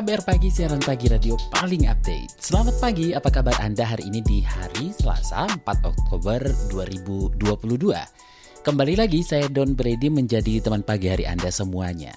KBR Pagi, siaran pagi radio paling update. Selamat pagi, apa kabar Anda hari ini di hari Selasa 4 Oktober 2022. Kembali lagi saya Don Brady menjadi teman pagi hari Anda semuanya.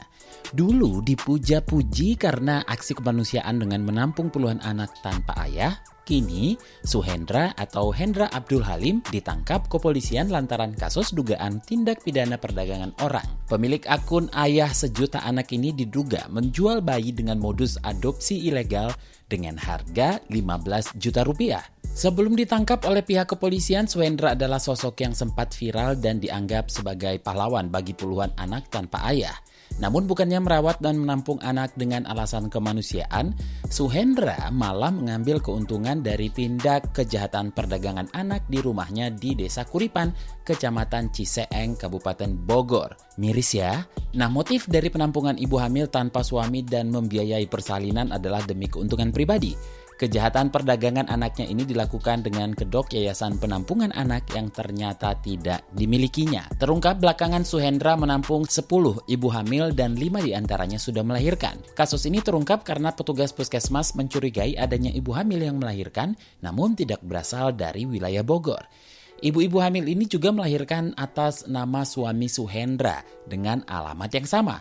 Dulu dipuja-puji karena aksi kemanusiaan dengan menampung puluhan anak tanpa ayah, Kini, Suhendra atau Hendra Abdul Halim ditangkap kepolisian lantaran kasus dugaan tindak pidana perdagangan orang. Pemilik akun Ayah Sejuta Anak ini diduga menjual bayi dengan modus adopsi ilegal dengan harga 15 juta rupiah. Sebelum ditangkap oleh pihak kepolisian, Suhendra adalah sosok yang sempat viral dan dianggap sebagai pahlawan bagi puluhan anak tanpa ayah. Namun bukannya merawat dan menampung anak dengan alasan kemanusiaan, Suhendra malah mengambil keuntungan dari tindak kejahatan perdagangan anak di rumahnya di Desa Kuripan, Kecamatan Ciseeng, Kabupaten Bogor. Miris ya? Nah motif dari penampungan ibu hamil tanpa suami dan membiayai persalinan adalah demi keuntungan pribadi. Kejahatan perdagangan anaknya ini dilakukan dengan kedok Yayasan Penampungan Anak yang ternyata tidak dimilikinya. Terungkap belakangan Suhendra menampung 10 ibu hamil dan 5 di antaranya sudah melahirkan. Kasus ini terungkap karena petugas puskesmas mencurigai adanya ibu hamil yang melahirkan namun tidak berasal dari wilayah Bogor. Ibu-ibu hamil ini juga melahirkan atas nama suami Suhendra dengan alamat yang sama.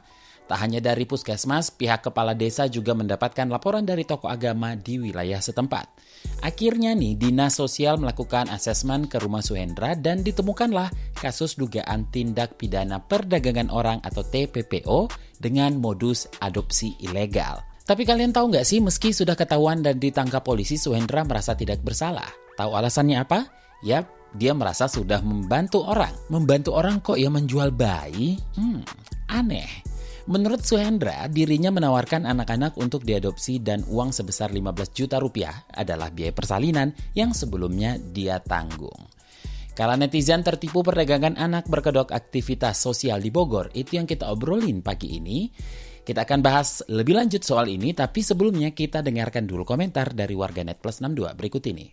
Tak hanya dari puskesmas, pihak kepala desa juga mendapatkan laporan dari tokoh agama di wilayah setempat. Akhirnya nih, Dinas Sosial melakukan asesmen ke rumah Suhendra dan ditemukanlah kasus dugaan tindak pidana perdagangan orang atau TPPO dengan modus adopsi ilegal. Tapi kalian tahu nggak sih, meski sudah ketahuan dan ditangkap polisi, Suhendra merasa tidak bersalah. Tahu alasannya apa? Yap, dia merasa sudah membantu orang. Membantu orang kok ya menjual bayi? Hmm, aneh. Menurut Suhendra, dirinya menawarkan anak-anak untuk diadopsi dan uang sebesar 15 juta rupiah adalah biaya persalinan yang sebelumnya dia tanggung. Kala netizen tertipu perdagangan anak berkedok aktivitas sosial di Bogor, itu yang kita obrolin pagi ini. Kita akan bahas lebih lanjut soal ini, tapi sebelumnya kita dengarkan dulu komentar dari warganet plus 62 berikut ini.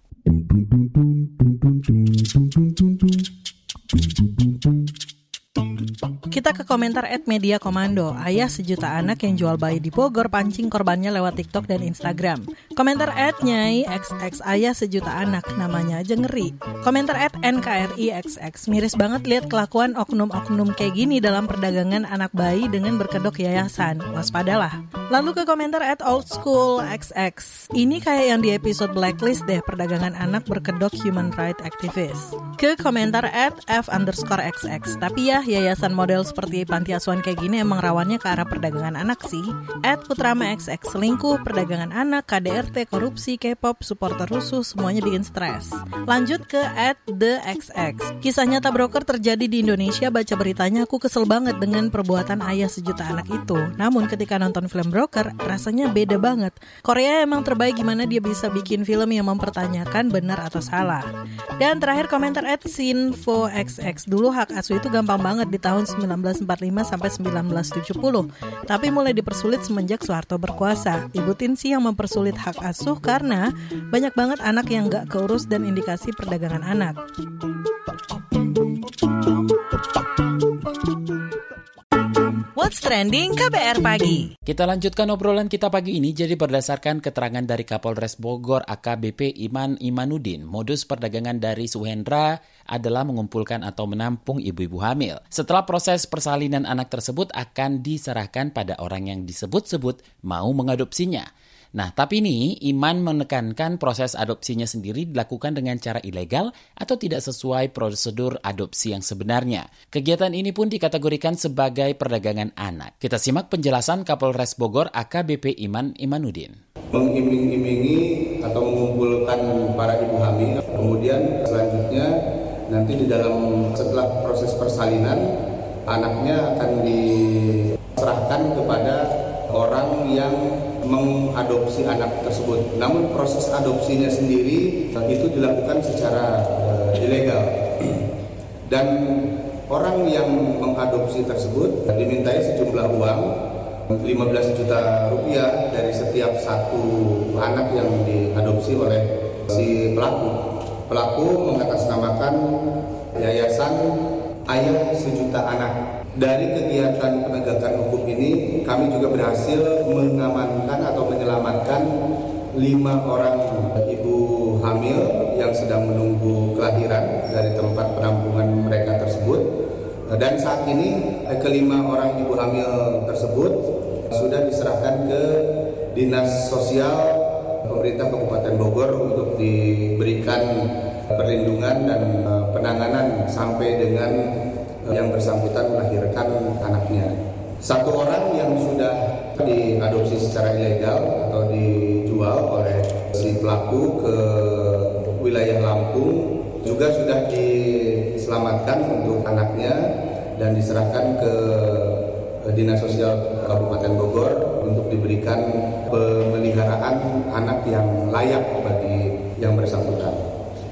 Kita ke komentar at Media Komando. Ayah sejuta anak yang jual bayi di Bogor pancing korbannya lewat TikTok dan Instagram. Komentar at Nyai XX Ayah sejuta anak. Namanya aja ngeri. Komentar at NKRI XX. Miris banget lihat kelakuan oknum-oknum kayak gini dalam perdagangan anak bayi dengan berkedok yayasan. Waspadalah. Lalu ke komentar at Old School XX. Ini kayak yang di episode Blacklist deh perdagangan anak berkedok human right activist. Ke komentar at F underscore XX. Tapi ya yayasan model seperti panti asuhan kayak gini emang rawannya ke arah perdagangan anak sih. At Putrama XX, selingkuh, perdagangan anak, KDRT, korupsi, K-pop, supporter rusuh, semuanya bikin stres. Lanjut ke at The XX. Kisah nyata broker terjadi di Indonesia, baca beritanya aku kesel banget dengan perbuatan ayah sejuta anak itu. Namun ketika nonton film broker, rasanya beda banget. Korea emang terbaik gimana dia bisa bikin film yang mempertanyakan benar atau salah. Dan terakhir komentar at Sinfo XX. Dulu hak asuh itu gampang banget di tahun 1945 sampai 1970. Tapi mulai dipersulit semenjak Soeharto berkuasa. Ibu Tinsi yang mempersulit hak asuh karena banyak banget anak yang gak keurus dan indikasi perdagangan anak. What's Trending KBR Pagi. Kita lanjutkan obrolan kita pagi ini jadi berdasarkan keterangan dari Kapolres Bogor AKBP Iman Imanudin, modus perdagangan dari Suhendra adalah mengumpulkan atau menampung ibu-ibu hamil. Setelah proses persalinan anak tersebut akan diserahkan pada orang yang disebut-sebut mau mengadopsinya. Nah, tapi ini Iman menekankan proses adopsinya sendiri dilakukan dengan cara ilegal atau tidak sesuai prosedur adopsi yang sebenarnya. Kegiatan ini pun dikategorikan sebagai perdagangan anak. Kita simak penjelasan Kapolres Bogor AKBP Iman Imanudin. Mengiming-imingi atau mengumpulkan para ibu hamil, kemudian selanjutnya nanti di dalam setelah proses persalinan anaknya akan diserahkan kepada orang yang mengadopsi anak tersebut. Namun proses adopsinya sendiri itu dilakukan secara uh, ilegal. Dan orang yang mengadopsi tersebut dimintai sejumlah uang 15 juta rupiah dari setiap satu anak yang diadopsi oleh si pelaku. Pelaku mengatasnamakan yayasan Ayah Sejuta Anak dari kegiatan penegakan hukum ini, kami juga berhasil mengamankan atau menyelamatkan lima orang ibu hamil yang sedang menunggu kelahiran dari tempat penampungan mereka tersebut. Dan saat ini kelima orang ibu hamil tersebut sudah diserahkan ke Dinas Sosial pemerintah Kabupaten Bogor untuk diberikan perlindungan dan penanganan sampai dengan yang bersangkutan melahirkan anaknya. Satu orang yang sudah diadopsi secara ilegal atau dijual oleh si pelaku ke wilayah Lampung juga sudah diselamatkan untuk anaknya dan diserahkan ke Dinas Sosial Kabupaten Bogor untuk diberikan pemeliharaan anak yang layak bagi yang bersangkutan.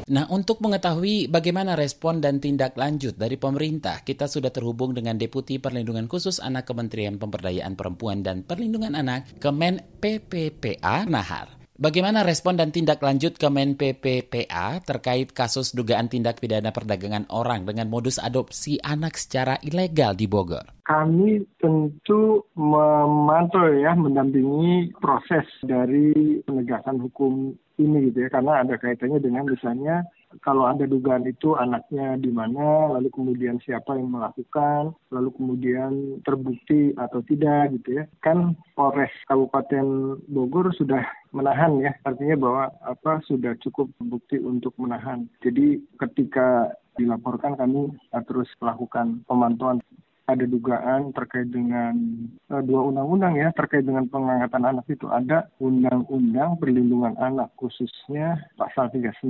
Nah, untuk mengetahui bagaimana respon dan tindak lanjut dari pemerintah, kita sudah terhubung dengan Deputi Perlindungan Khusus Anak Kementerian Pemberdayaan Perempuan dan Perlindungan Anak, Kemen PPPA Nahar. Bagaimana respon dan tindak lanjut Kemen PPPA terkait kasus dugaan tindak pidana perdagangan orang dengan modus adopsi anak secara ilegal di Bogor? Kami tentu memantau ya, mendampingi proses dari penegakan hukum ini gitu ya karena ada kaitannya dengan misalnya kalau ada dugaan itu anaknya di mana lalu kemudian siapa yang melakukan lalu kemudian terbukti atau tidak gitu ya. Kan Polres Kabupaten Bogor sudah menahan ya artinya bahwa apa sudah cukup bukti untuk menahan. Jadi ketika dilaporkan kami terus melakukan pemantauan ada dugaan terkait dengan uh, dua undang-undang ya terkait dengan pengangkatan anak itu ada undang-undang perlindungan anak khususnya pasal 39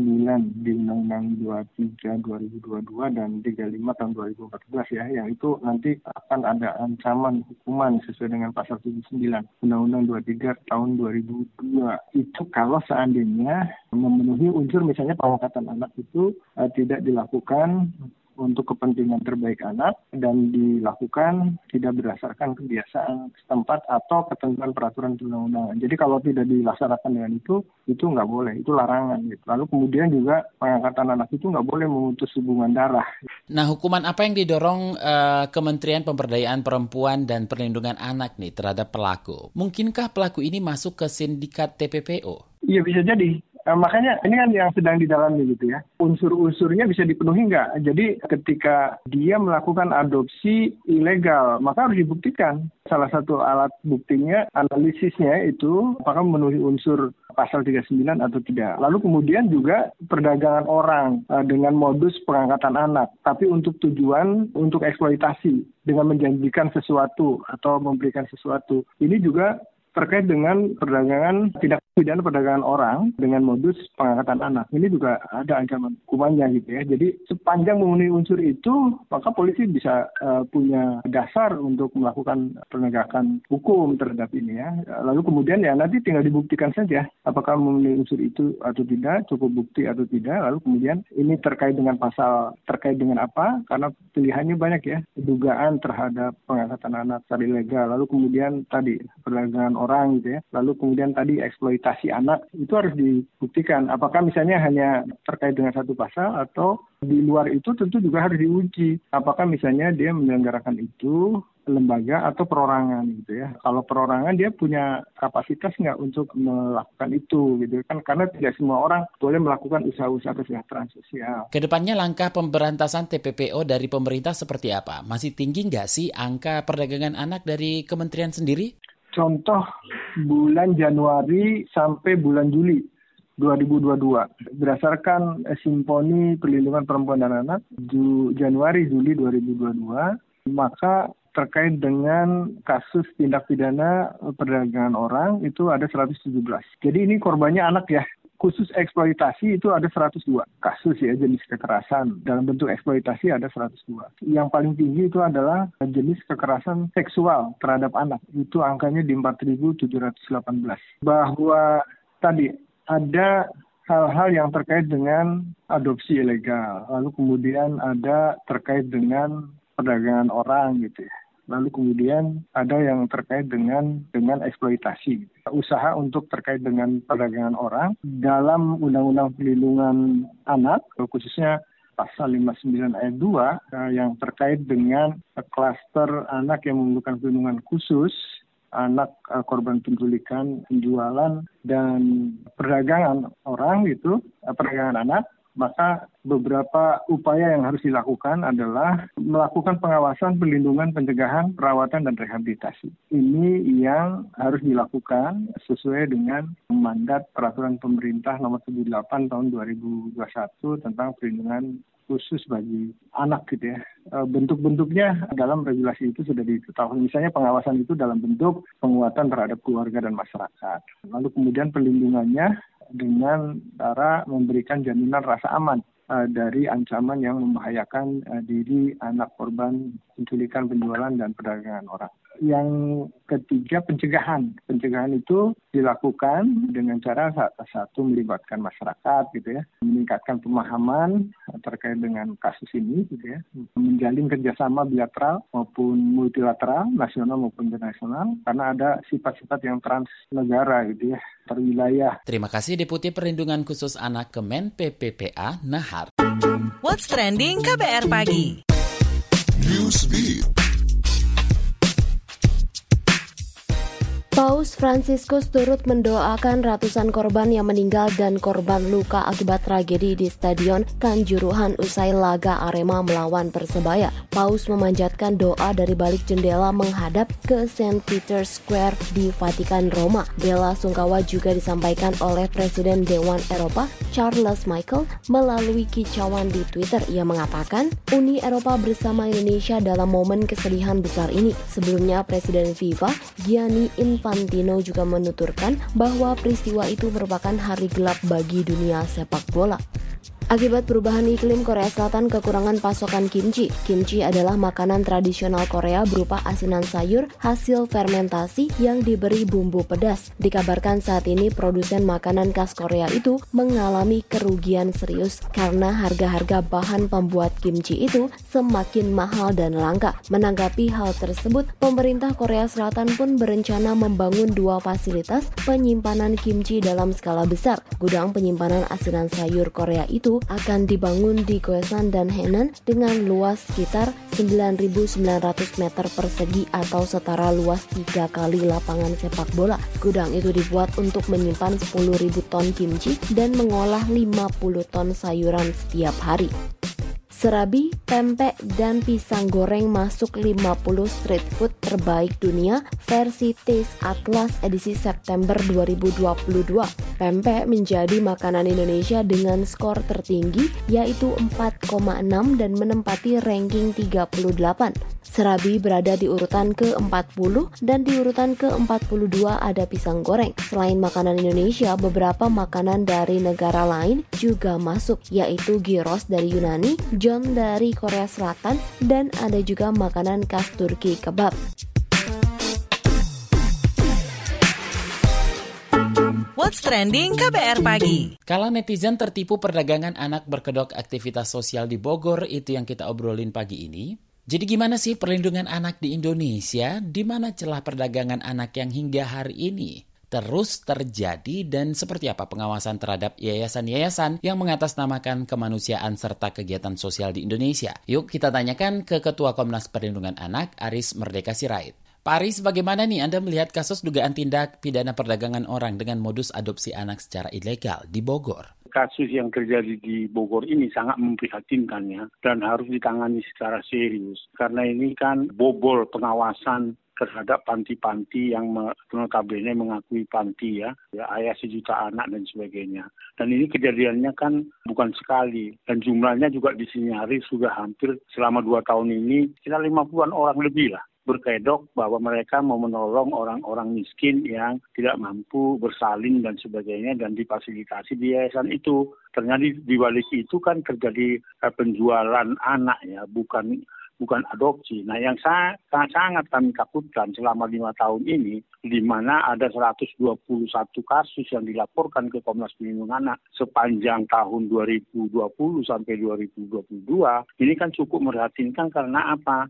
di undang-undang 23 2022 dan 35 tahun 2014 ya yang itu nanti akan ada ancaman hukuman sesuai dengan pasal 79 undang-undang 23 tahun 2002 itu kalau seandainya memenuhi unsur misalnya pengangkatan anak itu uh, tidak dilakukan untuk kepentingan terbaik anak dan dilakukan tidak berdasarkan kebiasaan setempat atau ketentuan peraturan perundang-undangan. Jadi kalau tidak dilaksanakan dengan itu, itu nggak boleh, itu larangan. Gitu. Lalu kemudian juga pengangkatan anak itu nggak boleh memutus hubungan darah. Nah, hukuman apa yang didorong uh, Kementerian Pemberdayaan Perempuan dan Perlindungan Anak nih terhadap pelaku? Mungkinkah pelaku ini masuk ke sindikat TPPO? Iya bisa jadi. Nah, makanya ini kan yang sedang didalami gitu ya. Unsur-unsurnya bisa dipenuhi nggak? Jadi ketika dia melakukan adopsi ilegal, maka harus dibuktikan. Salah satu alat buktinya, analisisnya itu apakah memenuhi unsur pasal 39 atau tidak. Lalu kemudian juga perdagangan orang uh, dengan modus pengangkatan anak, tapi untuk tujuan untuk eksploitasi dengan menjanjikan sesuatu atau memberikan sesuatu. Ini juga terkait dengan perdagangan tidak pidana perdagangan orang dengan modus pengangkatan anak. Ini juga ada ancaman hukumannya gitu ya. Jadi sepanjang memenuhi unsur itu, maka polisi bisa uh, punya dasar untuk melakukan penegakan hukum terhadap ini ya. Lalu kemudian ya nanti tinggal dibuktikan saja apakah memenuhi unsur itu atau tidak, cukup bukti atau tidak. Lalu kemudian ini terkait dengan pasal terkait dengan apa? Karena pilihannya banyak ya. Dugaan terhadap pengangkatan anak secara ilegal. Lalu kemudian tadi perdagangan orang gitu ya. Lalu kemudian tadi eksploitasi anak itu harus dibuktikan. Apakah misalnya hanya terkait dengan satu pasal atau di luar itu tentu juga harus diuji. Apakah misalnya dia menyelenggarakan itu lembaga atau perorangan gitu ya. Kalau perorangan dia punya kapasitas nggak untuk melakukan itu gitu kan karena tidak semua orang boleh melakukan usaha-usaha kesejahteraan sosial. Ke depannya langkah pemberantasan TPPO dari pemerintah seperti apa? Masih tinggi nggak sih angka perdagangan anak dari kementerian sendiri? Contoh bulan Januari sampai bulan Juli 2022 berdasarkan simponi perlindungan perempuan dan anak Januari Juli 2022 maka terkait dengan kasus tindak pidana perdagangan orang itu ada 117. Jadi ini korbannya anak ya khusus eksploitasi itu ada 102 kasus ya jenis kekerasan dalam bentuk eksploitasi ada 102. Yang paling tinggi itu adalah jenis kekerasan seksual terhadap anak itu angkanya di 4.718. Bahwa tadi ada hal-hal yang terkait dengan adopsi ilegal, lalu kemudian ada terkait dengan perdagangan orang gitu ya lalu kemudian ada yang terkait dengan dengan eksploitasi. Usaha untuk terkait dengan perdagangan orang dalam undang-undang perlindungan anak khususnya pasal 59 ayat 2 eh, yang terkait dengan klaster anak yang memerlukan perlindungan khusus anak eh, korban penculikan, penjualan dan perdagangan orang itu, eh, perdagangan anak maka beberapa upaya yang harus dilakukan adalah melakukan pengawasan, perlindungan, pencegahan, perawatan, dan rehabilitasi. Ini yang harus dilakukan sesuai dengan mandat peraturan pemerintah nomor 78 tahun 2021 tentang perlindungan khusus bagi anak gitu ya. E, bentuk-bentuknya dalam regulasi itu sudah diketahui. Misalnya pengawasan itu dalam bentuk penguatan terhadap keluarga dan masyarakat. Lalu kemudian perlindungannya dengan cara memberikan jaminan rasa aman uh, dari ancaman yang membahayakan uh, diri anak korban penculikan, penjualan, dan perdagangan orang. Yang ketiga pencegahan. Pencegahan itu dilakukan dengan cara satu melibatkan masyarakat gitu ya, meningkatkan pemahaman terkait dengan kasus ini gitu ya, menjalin kerjasama bilateral maupun multilateral, nasional maupun internasional, karena ada sifat-sifat yang transnegara gitu ya, terwilayah. Terima kasih Deputi Perlindungan Khusus Anak Kemen PPPA Nahar. What's trending KBR pagi? Newsbeat. Paus Franciscus turut mendoakan ratusan korban yang meninggal dan korban luka akibat tragedi di Stadion Kanjuruhan usai laga Arema melawan Persebaya. Paus memanjatkan doa dari balik jendela menghadap ke St. Peter's Square di Vatikan Roma. Bela sungkawa juga disampaikan oleh Presiden Dewan Eropa Charles Michael melalui kicauan di Twitter. Ia mengatakan, Uni Eropa bersama Indonesia dalam momen kesedihan besar ini. Sebelumnya Presiden FIFA Gianni Infantino Infantino juga menuturkan bahwa peristiwa itu merupakan hari gelap bagi dunia sepak bola. Akibat perubahan iklim Korea Selatan kekurangan pasokan kimchi. Kimchi adalah makanan tradisional Korea berupa asinan sayur hasil fermentasi yang diberi bumbu pedas. Dikabarkan saat ini produsen makanan khas Korea itu mengalami kerugian serius karena harga-harga bahan pembuat kimchi itu semakin mahal dan langka. Menanggapi hal tersebut, pemerintah Korea Selatan pun berencana membangun dua fasilitas penyimpanan kimchi dalam skala besar. Gudang penyimpanan asinan sayur Korea itu akan dibangun di Goesan dan Henan dengan luas sekitar 9.900 meter persegi atau setara luas tiga kali lapangan sepak bola. Gudang itu dibuat untuk menyimpan 10.000 ton kimchi dan mengolah 50 ton sayuran setiap hari. Serabi, pempek, dan pisang goreng masuk 50 street food terbaik dunia versi Taste Atlas edisi September 2022. Pempek menjadi makanan Indonesia dengan skor tertinggi yaitu 4,6 dan menempati ranking 38. Serabi berada di urutan ke-40 dan di urutan ke-42 ada pisang goreng. Selain makanan Indonesia, beberapa makanan dari negara lain juga masuk, yaitu gyros dari Yunani, john dari Korea Selatan, dan ada juga makanan khas Turki kebab. What's Trending KBR Pagi. Kalau netizen tertipu perdagangan anak berkedok aktivitas sosial di Bogor, itu yang kita obrolin pagi ini. Jadi gimana sih perlindungan anak di Indonesia? Di mana celah perdagangan anak yang hingga hari ini terus terjadi dan seperti apa pengawasan terhadap yayasan-yayasan yang mengatasnamakan kemanusiaan serta kegiatan sosial di Indonesia? Yuk kita tanyakan ke Ketua Komnas Perlindungan Anak Aris Merdeka Sirait. Pak Aris, bagaimana nih Anda melihat kasus dugaan tindak pidana perdagangan orang dengan modus adopsi anak secara ilegal di Bogor? Kasus yang terjadi di Bogor ini sangat memprihatinkan ya dan harus ditangani secara serius karena ini kan bobol pengawasan terhadap panti-panti yang notabene mengakui panti ya, ya ayah sejuta anak dan sebagainya. Dan ini kejadiannya kan bukan sekali dan jumlahnya juga di sini hari sudah hampir selama dua tahun ini sekitar 50-an orang lebih lah berkedok bahwa mereka mau menolong orang-orang miskin yang tidak mampu bersalin dan sebagainya dan difasilitasi di yayasan itu. Ternyata di, balik itu kan terjadi uh, penjualan anak ya, bukan bukan adopsi. Nah, yang sangat, sangat kami takutkan selama lima tahun ini, di mana ada 121 kasus yang dilaporkan ke Komnas Perlindungan Anak sepanjang tahun 2020 sampai 2022, ini kan cukup merhatinkan karena apa?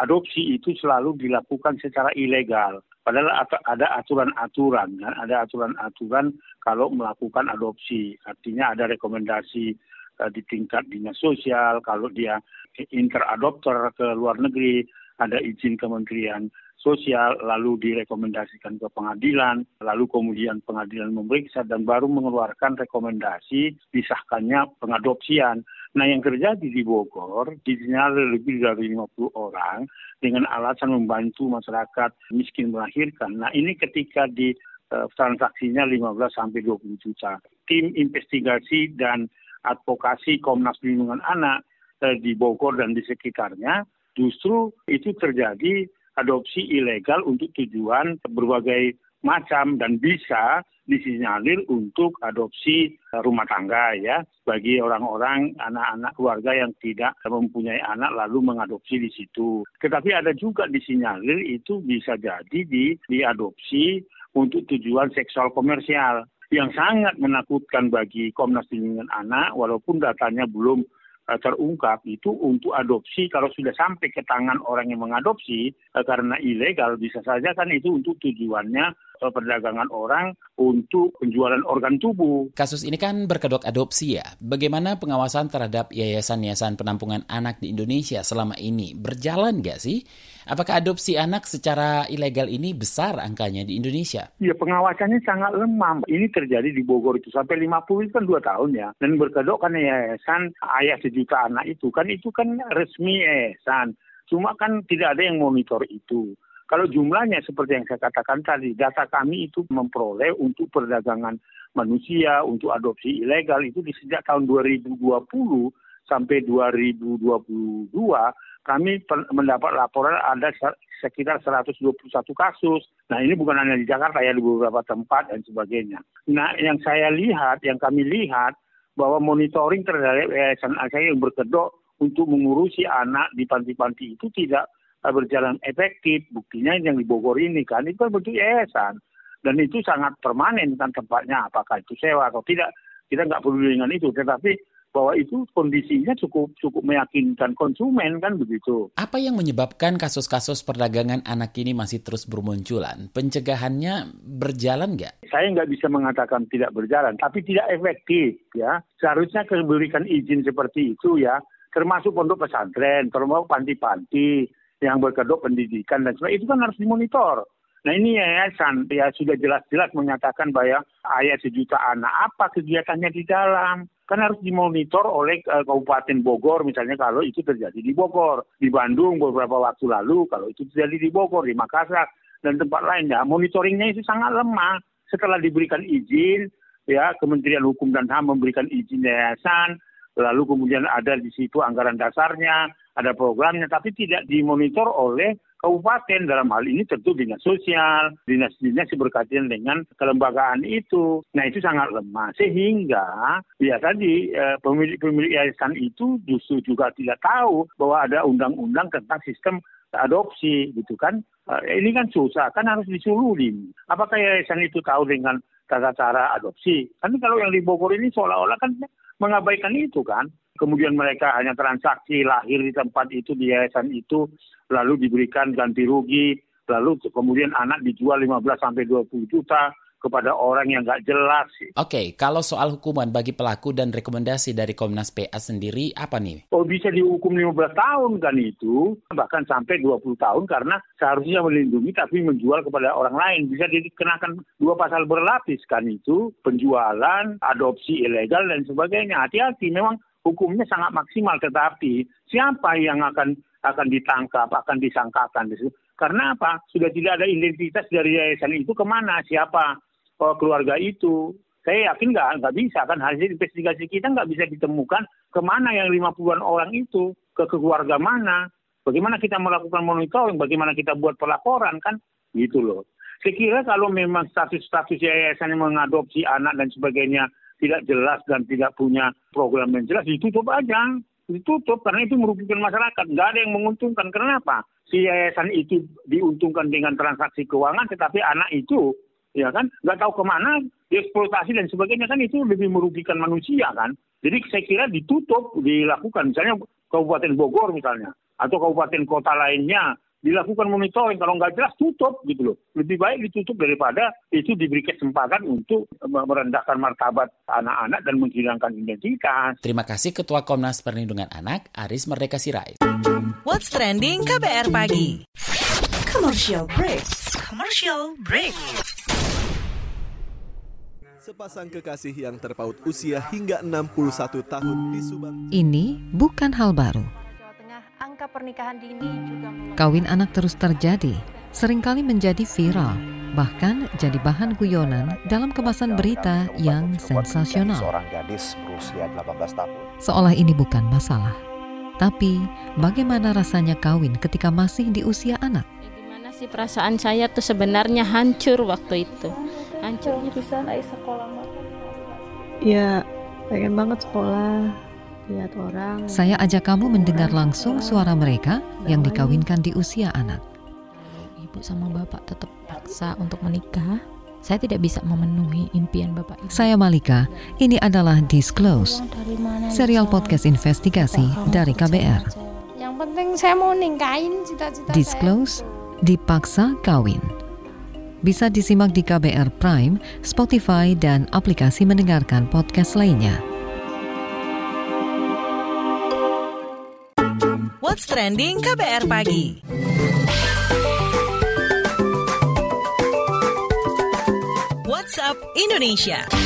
Adopsi itu selalu dilakukan secara ilegal. Padahal ada aturan-aturan, kan? ada aturan-aturan kalau melakukan adopsi. Artinya ada rekomendasi uh, di tingkat dinas sosial, kalau dia interadopter ke luar negeri, ada izin kementerian sosial, lalu direkomendasikan ke pengadilan, lalu kemudian pengadilan memeriksa dan baru mengeluarkan rekomendasi disahkannya pengadopsian. Nah yang terjadi di Bogor, disinyalir lebih dari 50 orang dengan alasan membantu masyarakat miskin melahirkan. Nah ini ketika di uh, transaksinya 15 sampai 20 juta. Tim investigasi dan advokasi Komnas Perlindungan Anak uh, di Bogor dan di sekitarnya justru itu terjadi adopsi ilegal untuk tujuan berbagai macam dan bisa disinyalir untuk adopsi rumah tangga ya bagi orang-orang anak-anak keluarga yang tidak mempunyai anak lalu mengadopsi di situ. Tetapi ada juga disinyalir itu bisa jadi di diadopsi untuk tujuan seksual komersial yang sangat menakutkan bagi Komnas Perlindungan Anak walaupun datanya belum Eh, terungkap itu untuk adopsi kalau sudah sampai ke tangan orang yang mengadopsi eh, karena ilegal bisa saja kan itu untuk tujuannya eh, perdagangan orang untuk penjualan organ tubuh. Kasus ini kan berkedok adopsi ya. Bagaimana pengawasan terhadap yayasan-yayasan penampungan anak di Indonesia selama ini? Berjalan nggak sih? Apakah adopsi anak secara ilegal ini besar angkanya di Indonesia? Ya pengawasannya sangat lemah. Ini terjadi di Bogor itu sampai 50 itu kan dua tahun ya. Dan berkedok kan yayasan ayah sejuta anak itu kan itu kan resmi yayasan. Cuma kan tidak ada yang monitor itu. Kalau jumlahnya seperti yang saya katakan tadi, data kami itu memperoleh untuk perdagangan manusia, untuk adopsi ilegal itu di sejak tahun 2020 sampai 2022 kami mendapat laporan ada sekitar 121 kasus. Nah ini bukan hanya di Jakarta ya di beberapa tempat dan sebagainya. Nah yang saya lihat, yang kami lihat bahwa monitoring terhadap yayasan saya yang berkedok untuk mengurusi anak di panti-panti itu tidak berjalan efektif. Buktinya yang di Bogor ini kan itu kan bentuk yayasan dan itu sangat permanen kan tempatnya apakah itu sewa atau tidak kita nggak perlu dengan itu tetapi bahwa itu kondisinya cukup cukup meyakinkan konsumen kan begitu. Apa yang menyebabkan kasus-kasus perdagangan anak ini masih terus bermunculan? Pencegahannya berjalan nggak? Saya nggak bisa mengatakan tidak berjalan, tapi tidak efektif ya. Seharusnya diberikan izin seperti itu ya, termasuk pondok pesantren, termasuk panti-panti yang berkedok pendidikan dan sebagainya itu kan harus dimonitor. Nah ini yayasan ya sudah jelas-jelas menyatakan bahwa ayat sejuta anak apa kegiatannya di dalam kan harus dimonitor oleh uh, Kabupaten Bogor misalnya kalau itu terjadi di Bogor, di Bandung beberapa waktu lalu kalau itu terjadi di Bogor, di Makassar dan tempat lainnya. Monitoringnya itu sangat lemah. Setelah diberikan izin, ya Kementerian Hukum dan HAM memberikan izin yayasan, lalu kemudian ada di situ anggaran dasarnya, ada programnya, tapi tidak dimonitor oleh kabupaten dalam hal ini tentu dinas sosial, dinas-dinas berkaitan dengan kelembagaan itu. Nah itu sangat lemah sehingga ya tadi eh, pemilik-pemilik yayasan itu justru juga tidak tahu bahwa ada undang-undang tentang sistem adopsi gitu kan. Eh, ini kan susah, kan harus disuluhin. Apakah yayasan itu tahu dengan tata cara adopsi? Kan kalau yang di Bogor ini seolah-olah kan mengabaikan itu kan kemudian mereka hanya transaksi lahir di tempat itu di yayasan itu lalu diberikan ganti rugi lalu kemudian anak dijual 15 sampai 20 juta kepada orang yang nggak jelas. Oke, okay, kalau soal hukuman bagi pelaku dan rekomendasi dari Komnas PA sendiri apa nih? Oh bisa dihukum 15 tahun kan itu, bahkan sampai 20 tahun karena seharusnya melindungi tapi menjual kepada orang lain. Bisa dikenakan dua pasal berlapis kan itu, penjualan, adopsi ilegal dan sebagainya. Hati-hati, memang hukumnya sangat maksimal tetapi siapa yang akan akan ditangkap akan disangkakan karena apa? Sudah tidak ada identitas dari yayasan itu ke mana siapa oh, keluarga itu? Saya yakin nggak nggak bisa kan? Hasil investigasi kita nggak bisa ditemukan ke mana yang 50-an orang itu ke keluarga mana? Bagaimana kita melakukan monitoring, bagaimana kita buat pelaporan kan, gitu loh. Saya kira kalau memang status-status yayasan yang mengadopsi anak dan sebagainya tidak jelas dan tidak punya program yang jelas, ditutup aja. Ditutup karena itu merugikan masyarakat. Nggak ada yang menguntungkan. Kenapa? Si yayasan itu diuntungkan dengan transaksi keuangan, tetapi anak itu ya kan nggak tahu ke mana dieksploitasi dan sebagainya kan itu lebih merugikan manusia kan. Jadi saya kira ditutup, dilakukan. Misalnya Kabupaten Bogor misalnya, atau kabupaten kota lainnya dilakukan monitoring kalau nggak jelas tutup gitu loh lebih baik ditutup daripada itu diberi kesempatan untuk merendahkan martabat anak-anak dan menghilangkan identitas. Terima kasih Ketua Komnas Perlindungan Anak Aris Merdeka Sirait. What's trending KBR pagi? Commercial break. Commercial break. Sepasang kekasih yang terpaut usia hingga 61 tahun di Subang. Ini bukan hal baru. Angka pernikahan dini juga Kawin anak terus terjadi, sering kali menjadi viral, bahkan jadi bahan guyonan dalam kemasan berita yang sensasional. Seorang gadis berusia 18 tahun. Seolah ini bukan masalah. Tapi, bagaimana rasanya kawin ketika masih di usia anak? Gimana sih perasaan saya tuh sebenarnya hancur waktu itu. Hancur. bisa naik sekolah Ya, pengen banget sekolah lihat orang. Saya ajak kamu mendengar langsung suara mereka yang dikawinkan di usia anak. Ibu sama bapak tetap paksa untuk menikah. Saya tidak bisa memenuhi impian bapak ibu. Saya Malika, ini adalah Disclose, serial podcast investigasi dari KBR. Yang penting saya mau ningkain cita-cita Disclose, dipaksa kawin. Bisa disimak di KBR Prime, Spotify, dan aplikasi mendengarkan podcast lainnya. What's trending KBR pagi? WhatsApp Indonesia.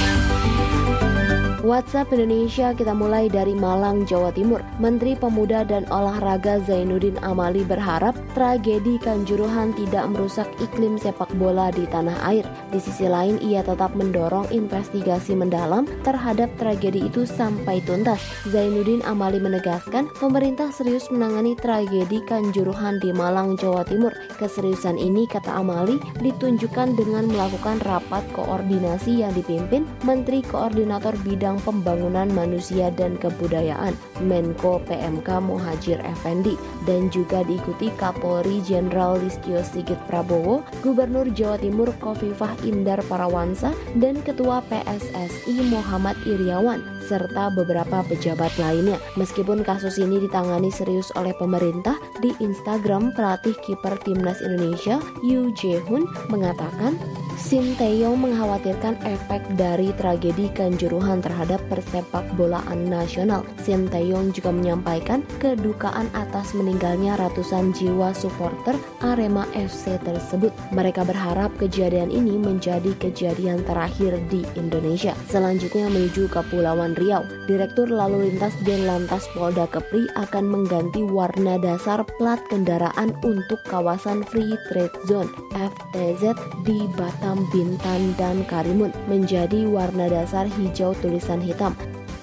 WhatsApp Indonesia kita mulai dari Malang, Jawa Timur. Menteri Pemuda dan Olahraga Zainuddin Amali berharap tragedi Kanjuruhan tidak merusak iklim sepak bola di tanah air. Di sisi lain, ia tetap mendorong investigasi mendalam terhadap tragedi itu sampai tuntas. Zainuddin Amali menegaskan pemerintah serius menangani tragedi Kanjuruhan di Malang, Jawa Timur. Keseriusan ini, kata Amali, ditunjukkan dengan melakukan rapat koordinasi yang dipimpin Menteri Koordinator Bidang Pembangunan Manusia dan Kebudayaan Menko PMK Muhajir Effendi dan juga diikuti Kapolri Jenderal Listio Sigit Prabowo, Gubernur Jawa Timur Kofifah Indar Parawansa dan Ketua PSSI Muhammad Iriawan serta beberapa pejabat lainnya. Meskipun kasus ini ditangani serius oleh pemerintah, di Instagram pelatih kiper timnas Indonesia Yu Jae-hun mengatakan Shin Taeyong mengkhawatirkan efek dari tragedi kanjuruhan terhadap persepak bolaan nasional. Shin Taeyong juga menyampaikan kedukaan atas meninggalnya ratusan jiwa supporter Arema FC tersebut. Mereka berharap kejadian ini menjadi kejadian terakhir di Indonesia. Selanjutnya menuju Kepulauan Riau. Direktur Lalu Lintas Lantas Polda Kepri akan mengganti warna dasar plat kendaraan untuk kawasan Free Trade Zone FTZ di Batam Bintan, dan Karimun menjadi warna dasar hijau tulisan san hitam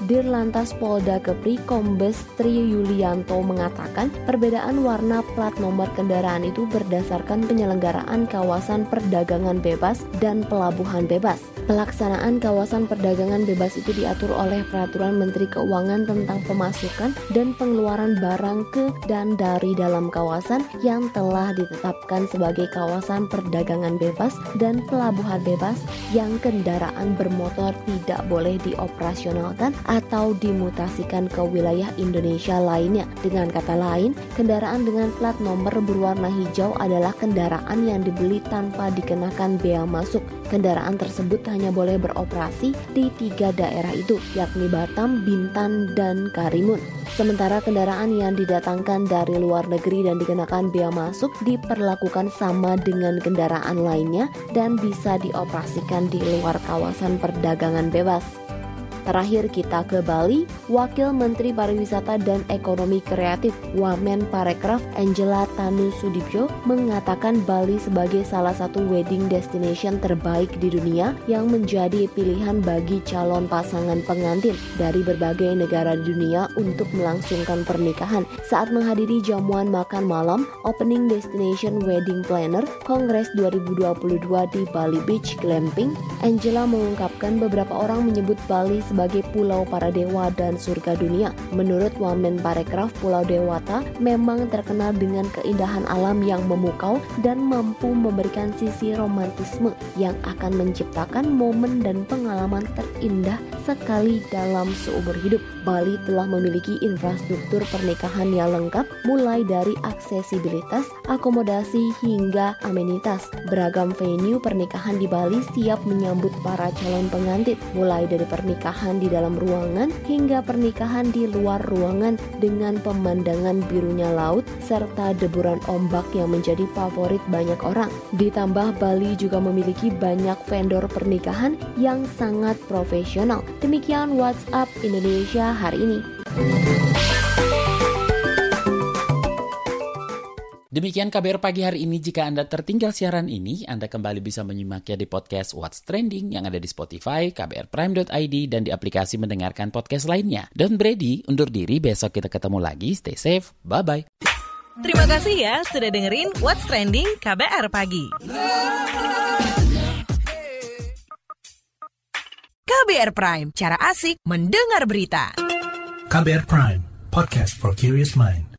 Dirlantas Polda Kepri Kombes Tri Yulianto mengatakan perbedaan warna plat nomor kendaraan itu berdasarkan penyelenggaraan kawasan perdagangan bebas dan pelabuhan bebas. Pelaksanaan kawasan perdagangan bebas itu diatur oleh Peraturan Menteri Keuangan tentang pemasukan dan pengeluaran barang ke dan dari dalam kawasan yang telah ditetapkan sebagai kawasan perdagangan bebas dan pelabuhan bebas yang kendaraan bermotor tidak boleh dioperasionalkan atau dimutasikan ke wilayah Indonesia lainnya. Dengan kata lain, kendaraan dengan plat nomor berwarna hijau adalah kendaraan yang dibeli tanpa dikenakan bea masuk. Kendaraan tersebut hanya boleh beroperasi di tiga daerah itu, yakni Batam, Bintan, dan Karimun. Sementara kendaraan yang didatangkan dari luar negeri dan dikenakan bea masuk diperlakukan sama dengan kendaraan lainnya dan bisa dioperasikan di luar kawasan perdagangan bebas. Terakhir kita ke Bali, Wakil Menteri Pariwisata dan Ekonomi Kreatif Wamen Parekraf Angela Tanu Sudibyo mengatakan Bali sebagai salah satu wedding destination terbaik di dunia yang menjadi pilihan bagi calon pasangan pengantin dari berbagai negara dunia untuk melangsungkan pernikahan. Saat menghadiri jamuan makan malam Opening Destination Wedding Planner Kongres 2022 di Bali Beach Glamping, Angela mengungkapkan beberapa orang menyebut Bali sebagai pulau para dewa dan surga dunia. Menurut Wamen Parekraf, Pulau Dewata memang terkenal dengan keindahan alam yang memukau dan mampu memberikan sisi romantisme yang akan menciptakan momen dan pengalaman terindah sekali dalam seumur hidup. Bali telah memiliki infrastruktur pernikahan yang lengkap mulai dari aksesibilitas, akomodasi hingga amenitas. Beragam venue pernikahan di Bali siap menyambut para calon pengantin mulai dari pernikahan di dalam ruangan hingga pernikahan di luar ruangan dengan pemandangan birunya laut serta deburan ombak yang menjadi favorit banyak orang. Ditambah Bali juga memiliki banyak vendor pernikahan yang sangat profesional. Demikian WhatsApp Indonesia hari ini. Demikian KBR pagi hari ini. Jika Anda tertinggal siaran ini, Anda kembali bisa menyimaknya di podcast What's Trending yang ada di Spotify, kbrprime.id, dan di aplikasi mendengarkan podcast lainnya. Don't Brady, undur diri. Besok kita ketemu lagi. Stay safe. Bye-bye. Terima kasih ya sudah dengerin What's Trending KBR Pagi. KBR Prime, cara asik mendengar berita. KBR Prime, podcast for curious mind.